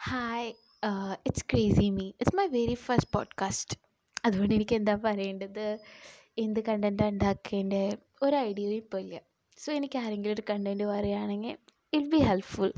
Hi it's crazy me it's my very first podcast അതുകൊണ്ട് എനിക്ക് എന്താ പറയേണ്ടത്? എന്ത് കണ്ടന്റാണ് ഉണ്ടാക്കേണ്ടത് ഒരു ഐഡിയയും ഇപ്പോൾ ഇല്ല. സോ എനിക്ക് ആരെങ്കിലും ഒരു കണ്ടന്റ് പറയുകയാണെങ്കിൽ ഇറ്റ് ബി ഹെൽപ്ഫുൾ